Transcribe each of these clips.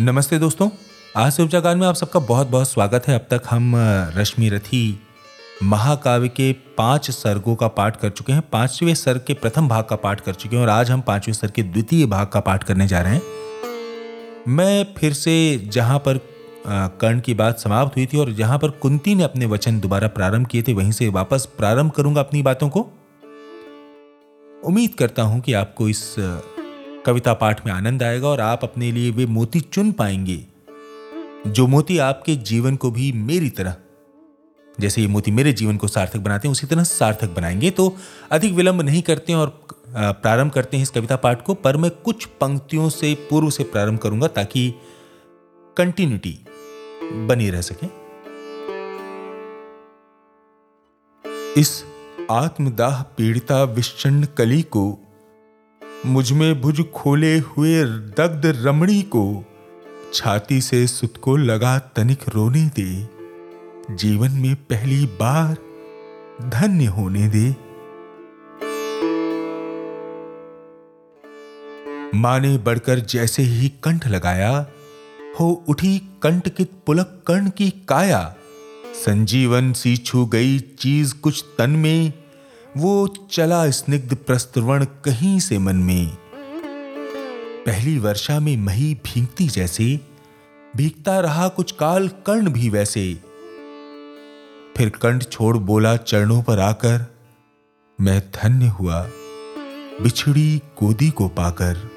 नमस्ते दोस्तों, आज से उपजागान में आप सबका बहुत बहुत स्वागत है। अब तक हम रश्मि रथी महाकाव्य के पाँच सर्गों का पाठ कर चुके हैं। पाँचवें सर्ग के प्रथम भाग का पाठ कर चुके हैं और आज हम पाँचवें सर्ग के द्वितीय भाग का पाठ करने जा रहे हैं। मैं फिर से जहाँ पर कर्ण की बात समाप्त हुई थी और जहाँ पर कुंती ने अपने वचन दोबारा प्रारंभ किए थे, वहीं से वापस प्रारंभ करूँगा अपनी बातों को। उम्मीद करता हूँ कि आपको इस कविता पाठ में आनंद आएगा और आप अपने लिए वे मोती चुन पाएँगे, जो मोती आपके जीवन को भी मेरी तरह, जैसे ये मोती मेरे जीवन को सार्थक बनाते हैं, उसी तरह सार्थक बनाएँगे। तो अधिक विलंब नहीं करते हैं और प्रारंभ करते हैं इस कविता पाठ को, पर मैं कुछ पंक्तियों से पूर्व से प्रारंभ करूँगा ताकि कंटिन्यूटी बनी रह सके। इस आत्मदाह पीड़िता विषण कली को मुझमें भुज खोले हुए दग्ध रमणी को छाती से सुत को लगा तनिक रोने दे। जीवन में पहली बार धन्य होने दे। माँ ने बढ़कर जैसे ही कंठ लगाया, हो उठी कंटकित पुलक कर्ण की काया। संजीवन सी छू गई चीज़ कुछ तन में वो चला स्निग्ध प्रस्तवण कहीं से मन में। पहली वर्षा में मही भीगती जैसे, भीगता रहा कुछ काल कर्ण भी वैसे। फिर कंठ छोड़ बोला चरणों पर आकर, मैं धन्य हुआ, बिछड़ी गोदी को पाकर।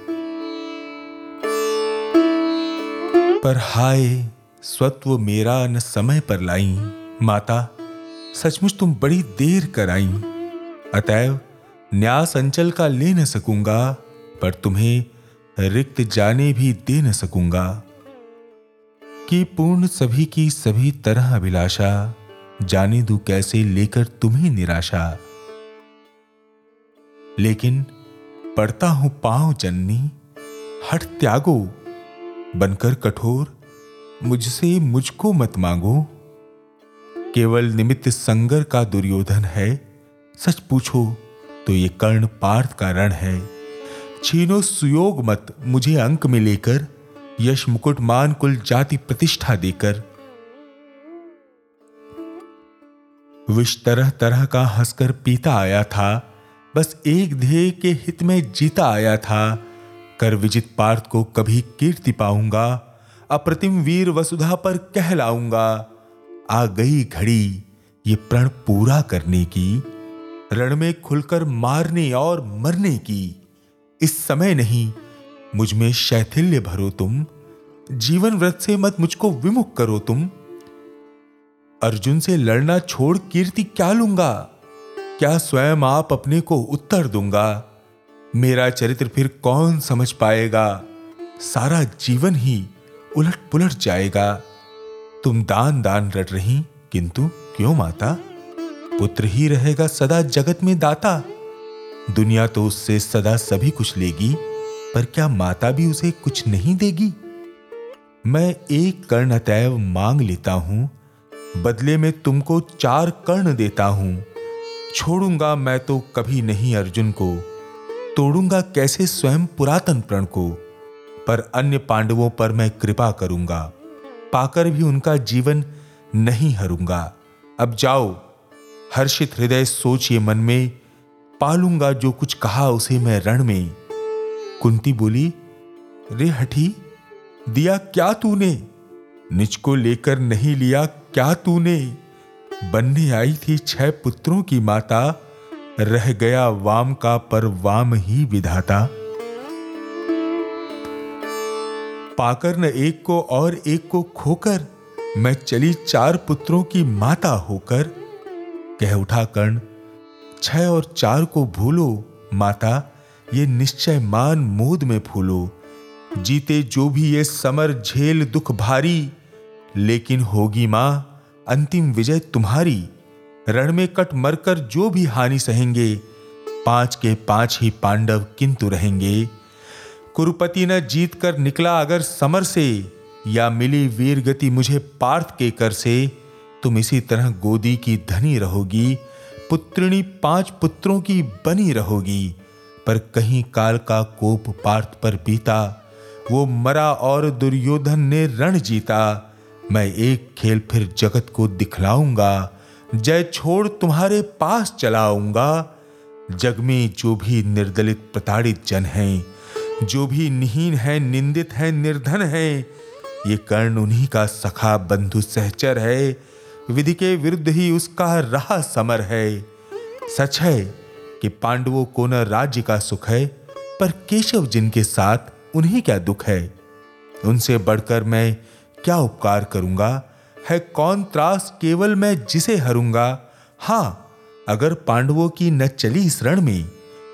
पर हाय, स्वत्व मेरा न समय पर लाई। माता, सचमुच तुम बड़ी देर कर आई। अतएव न्यास अंचल का ले न सकूँगा, पर तुम्हें रिक्त जाने भी दे न सकूँगा। कि पूर्ण सभी की सभी तरह अभिलाषा, जाने दू कैसे लेकर तुम्हें निराशा। लेकिन पढ़ता हूँ पाँव जननी हट त्यागो, बनकर कठोर, मुझसे मुझको मत मांगो। केवल निमित्त संगर का दुर्योधन है सच पूछो तो ये कर्ण पार्थ का रण है। छीनो सुयोग मत मुझे अंक में लेकर, यश मुकुट मान कुल जाति प्रतिष्ठा देकर। विष तरह तरह का हंसकर पीता आया था, बस एक ध्येय के हित में जीता आया था। कर विजित पार्थ को कभी कीर्ति पाऊँगा, अप्रतिम वीर वसुधा पर कहलाऊँगा। आ गई घड़ी, ये प्रण पूरा करने की। रण में खुलकर मारने और मरने की। इस समय नहीं, मुझमें शैथिल्य भरो तुम। जीवन व्रत से मत मुझको विमुख करो तुम। अर्जुन से लड़ना छोड़ कीर्ति क्या लूँगा? क्या स्वयं आप अपने को उत्तर दूँगा? मेरा चरित्र फिर कौन समझ पाएगा? सारा जीवन ही उलट पुलट जाएगा। तुम दान दान रट रही, किंतु क्यों माता? पुत्र ही रहेगा सदा जगत में दाता। दुनिया तो उससे सदा सभी कुछ लेगी, पर क्या माता भी उसे कुछ नहीं देगी? मैं एक कर्ण अतैव मांग लेता हूँ, बदले में तुमको चार कर्ण देता हूँ। छोड़ूँगा मैं तो कभी नहीं अर्जुन को, तोड़ूँगा कैसे स्वयं पुरातन प्रण को? पर अन्य पांडवों पर मैं कृपा करूँगा, पाकर भी उनका जीवन नहीं हरूँगा। अब जाओ। हर्षित हृदय सोचिए मन में, पालूँगा जो कुछ कहा उसे मैं रण में। कुंती बोली, रे हठी, दिया क्या तूने? निज को लेकर नहीं लिया क्या तूने? बनने आई थी छह पुत्रों की माता, रह गया वाम का पर वाम ही विधाता। पाकर न एक को और एक को खोकर, मैं चली चार पुत्रों की माता होकर। कह उठा कर्ण, छह और चार को भूलो, माता, ये निश्चय मान मोद में फूलो। जीते जो भी ये समर झेल दुख भारी, लेकिन होगी माँ, अंतिम विजय तुम्हारी। रण में कट मरकर जो भी हानि सहेंगे, पाँच के पाँच ही पांडव किंतु रहेंगे। कुरुपति न जीत कर निकला अगर समर से, या मिली वीर गति मुझे पार्थ के कर से। तुम इसी तरह गोदी की धनी रहोगी, पुत्रिणी पाँच पुत्रों की बनी रहोगी, पर कहीं काल का कोप पार्थ पर बीता वो मरा और दुर्योधन ने रण जीता। मैं एक खेल फिर जगत को दिखलाऊँगा, जय छोड़ तुम्हारे पास चलाऊँगा। जग में जो भी निर्दलित प्रताड़ित जन हैं, जो भी निहीन है, निंदित है, निर्धन है, ये कर्ण उन्हीं का सखा बंधु सहचर है। विधि के विरुद्ध ही उसका रहा समर है। सच है कि पांडवों को न राज्य का सुख है, पर केशव जिनके साथ उन्हीं क्या दुख है? उनसे बढ़कर मैं क्या उपकार करूँगा? है कौन त्रास केवल मैं जिसे हरूँगा? हाँ, अगर पांडवों की न चली इस रण में,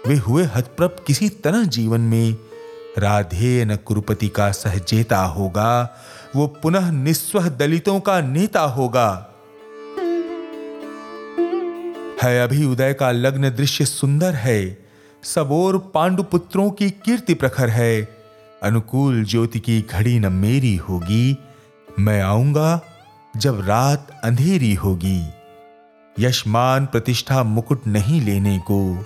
वे हुए हतप्रभ किसी तरह जीवन में, राधे न कुरुपति का सहजेता होगा, वो पुनः निस्वह दलितों का नेता होगा। है, अभी उदय का लग्न दृश्य सुंदर है। सब और पांडुपुत्रों की कीर्ति प्रखर है। अनुकूल ज्योति की घड़ी न मेरी होगी। मैं आऊँगा जब रात अंधेरी होगी। यशमान प्रतिष्ठा मुकुट नहीं लेने को।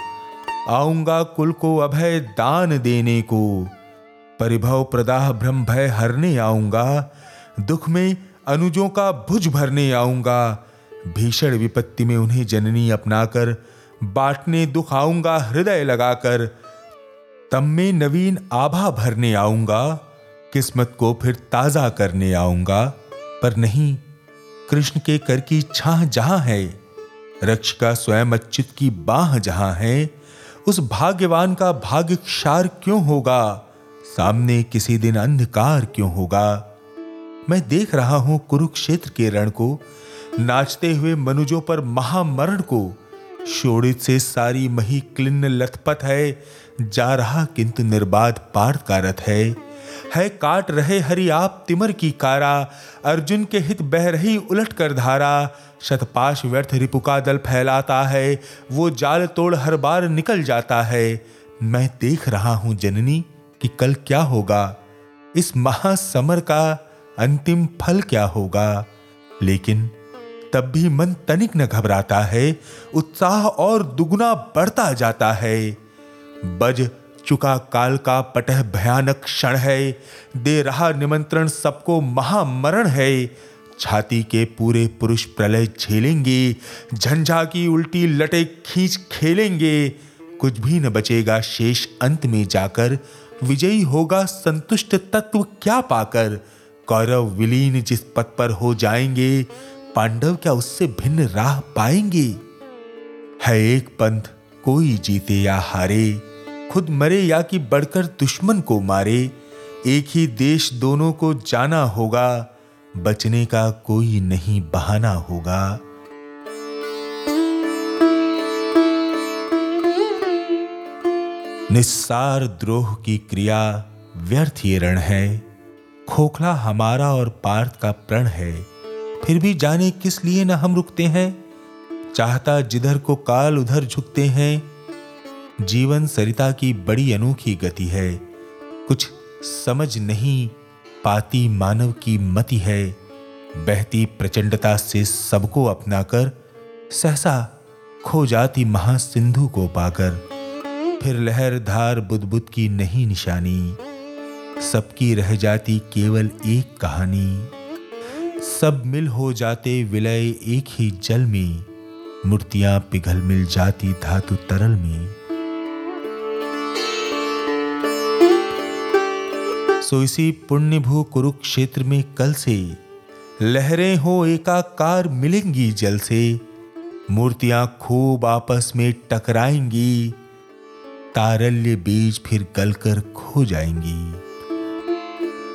आऊँगा कुल को अभय दान देने को। परिभव प्रदाह ब्रह्म भय हरने आऊँगा। दुख में अनुजों का भुज भरने आऊँगा। भीषण विपत्ति में उन्हें जननी अपनाकर बांटने दुख आऊँगा हृदय लगाकर। तम में नवीन आभा भरने आऊँगा, किस्मत को फिर ताज़ा करने आऊँगा। पर नहीं, कृष्ण के कर की छाह जहाँ है, रक्ष का स्वयं अच्युत की बाह जहाँ है, उस भाग्यवान का भाग्य क्षार क्यों होगा? सामने किसी दिन अंधकार क्यों होगा? मैं देख रहा हूँ कुरुक्षेत्र के रण को नाचते हुए मनुजों पर महामरण को शोड़ित से सारी मही क्लिन्न लथपथ है, जा रहा किंतु निर्बाध पार्थ का रथ है। है काट रहे हरि आप तिमर की कारा, अर्जुन के हित बह रही उलट कर धारा। शतपाश व्यर्थ रिपुका दल फैलाता है, वो जाल तोड़ हर बार निकल जाता है। मैं देख रहा हूँ जननी कि कल क्या होगा, इस महासमर का अंतिम फल क्या होगा। लेकिन तब भी मन तनिक न घबराता है, उत्साह और दुगुना बढ़ता जाता है। बज चुका काल का पटह भयानक क्षण है, दे रहा निमंत्रण सबको महामरण है। छाती के पूरे पुरुष प्रलय झेलेंगे, झंझा की उल्टी लटे खींच खेलेंगे। कुछ भी न बचेगा शेष अंत में जाकर, विजयी होगा संतुष्ट तत्व क्या पाकर। कौरव विलीन जिस पथ पर हो जाएँगे पांडव क्या उससे भिन्न राह पाएँगे? है एक पंथ, कोई जीते या हारे, खुद मरे या कि बढ़कर दुश्मन को मारे, एक ही देश दोनों को जाना होगा, बचने का कोई नहीं बहाना होगा। निस्सार द्रोह की क्रिया व्यर्थ ये रण है, खोखला हमारा और पार्थ का प्रण है। फिर भी जाने किस लिए न हम रुकते हैं? चाहता जिधर को काल उधर झुकते हैं। जीवन सरिता की बड़ी अनोखी गति है। कुछ समझ नहीं पाती मानव की मति है। बहती प्रचंडता से सबको अपनाकर सहसा खो जाती महासिंधु को पाकर। फिर लहर धार बुदबुद की नहीं निशानी। सबकी रह जाती केवल एक कहानी। सब मिल हो जाते विलय एक ही जल में। मूर्तियाँ पिघल मिल जाती धातु तरल में। सो इसी पुण्य भू कुरुक्षेत्र में कल से लहरें हो एकाकार मिलेंगी जल से। मूर्तियाँ खूब आपस में टकराएँगी। तारल्य बीज फिर गलकर खो जाएँगी।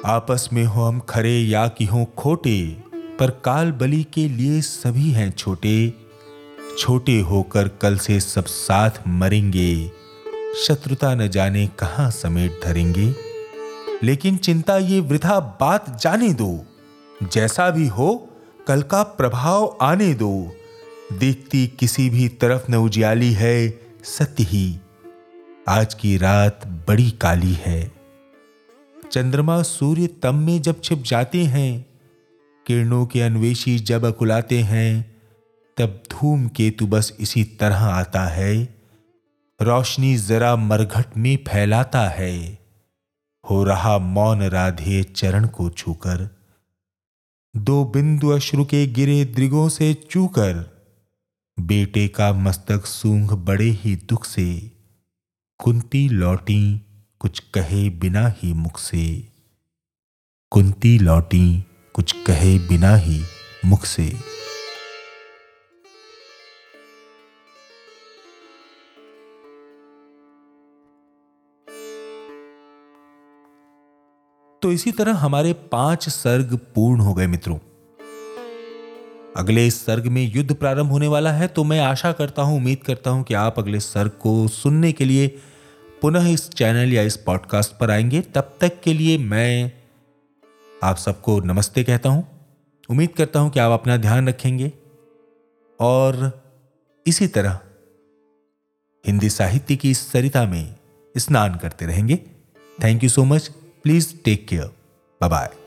आपस में हो हम खरे या कि हो खोटे, पर काल बलि के लिए सभी हैं छोटे। छोटे होकर कल से सब साथ मरेंगे। शत्रुता न जाने कहाँ समेट धरेंगे। लेकिन चिंता ये वृथा बात जाने दो। जैसा भी हो, कल का प्रभाव आने दो। देखती किसी भी तरफ़ न उजियाली है सत्य ही। आज की रात बड़ी काली है। चंद्रमा सूर्य तम में जब छिप जाते हैं, किरणों के अन्वेषी जब अकुलाते हैं, तब धूम केतु बस इसी तरह आता है। रोशनी जरा मरघट में फैलाता है। हो रहा मौन राधे चरण को छूकर। दो बिंदु अश्रु के गिरे द्रिगों से चूकर। बेटे का मस्तक सूंघ बड़े ही दुख से। कुंती लौटी कुछ कहे बिना ही मुख से। कुंती लौटी, कुछ कहे बिना ही मुख से। तो इसी तरह हमारे पाँच सर्ग पूर्ण हो गए मित्रों। अगले सर्ग में युद्ध प्रारंभ होने वाला है तो मैं आशा करता हूँ, उम्मीद करता हूँ कि आप अगले सर्ग को सुनने के लिए पुनः इस चैनल या इस पॉडकास्ट पर आएँगे। तब तक के लिए मैं आप सबको नमस्ते कहता हूँ। उम्मीद करता हूँ कि आप अपना ध्यान रखेंगे। और इसी तरह हिंदी साहित्य की इस सरिता में स्नान करते रहेंगे। Thank you so much please take care bye bye.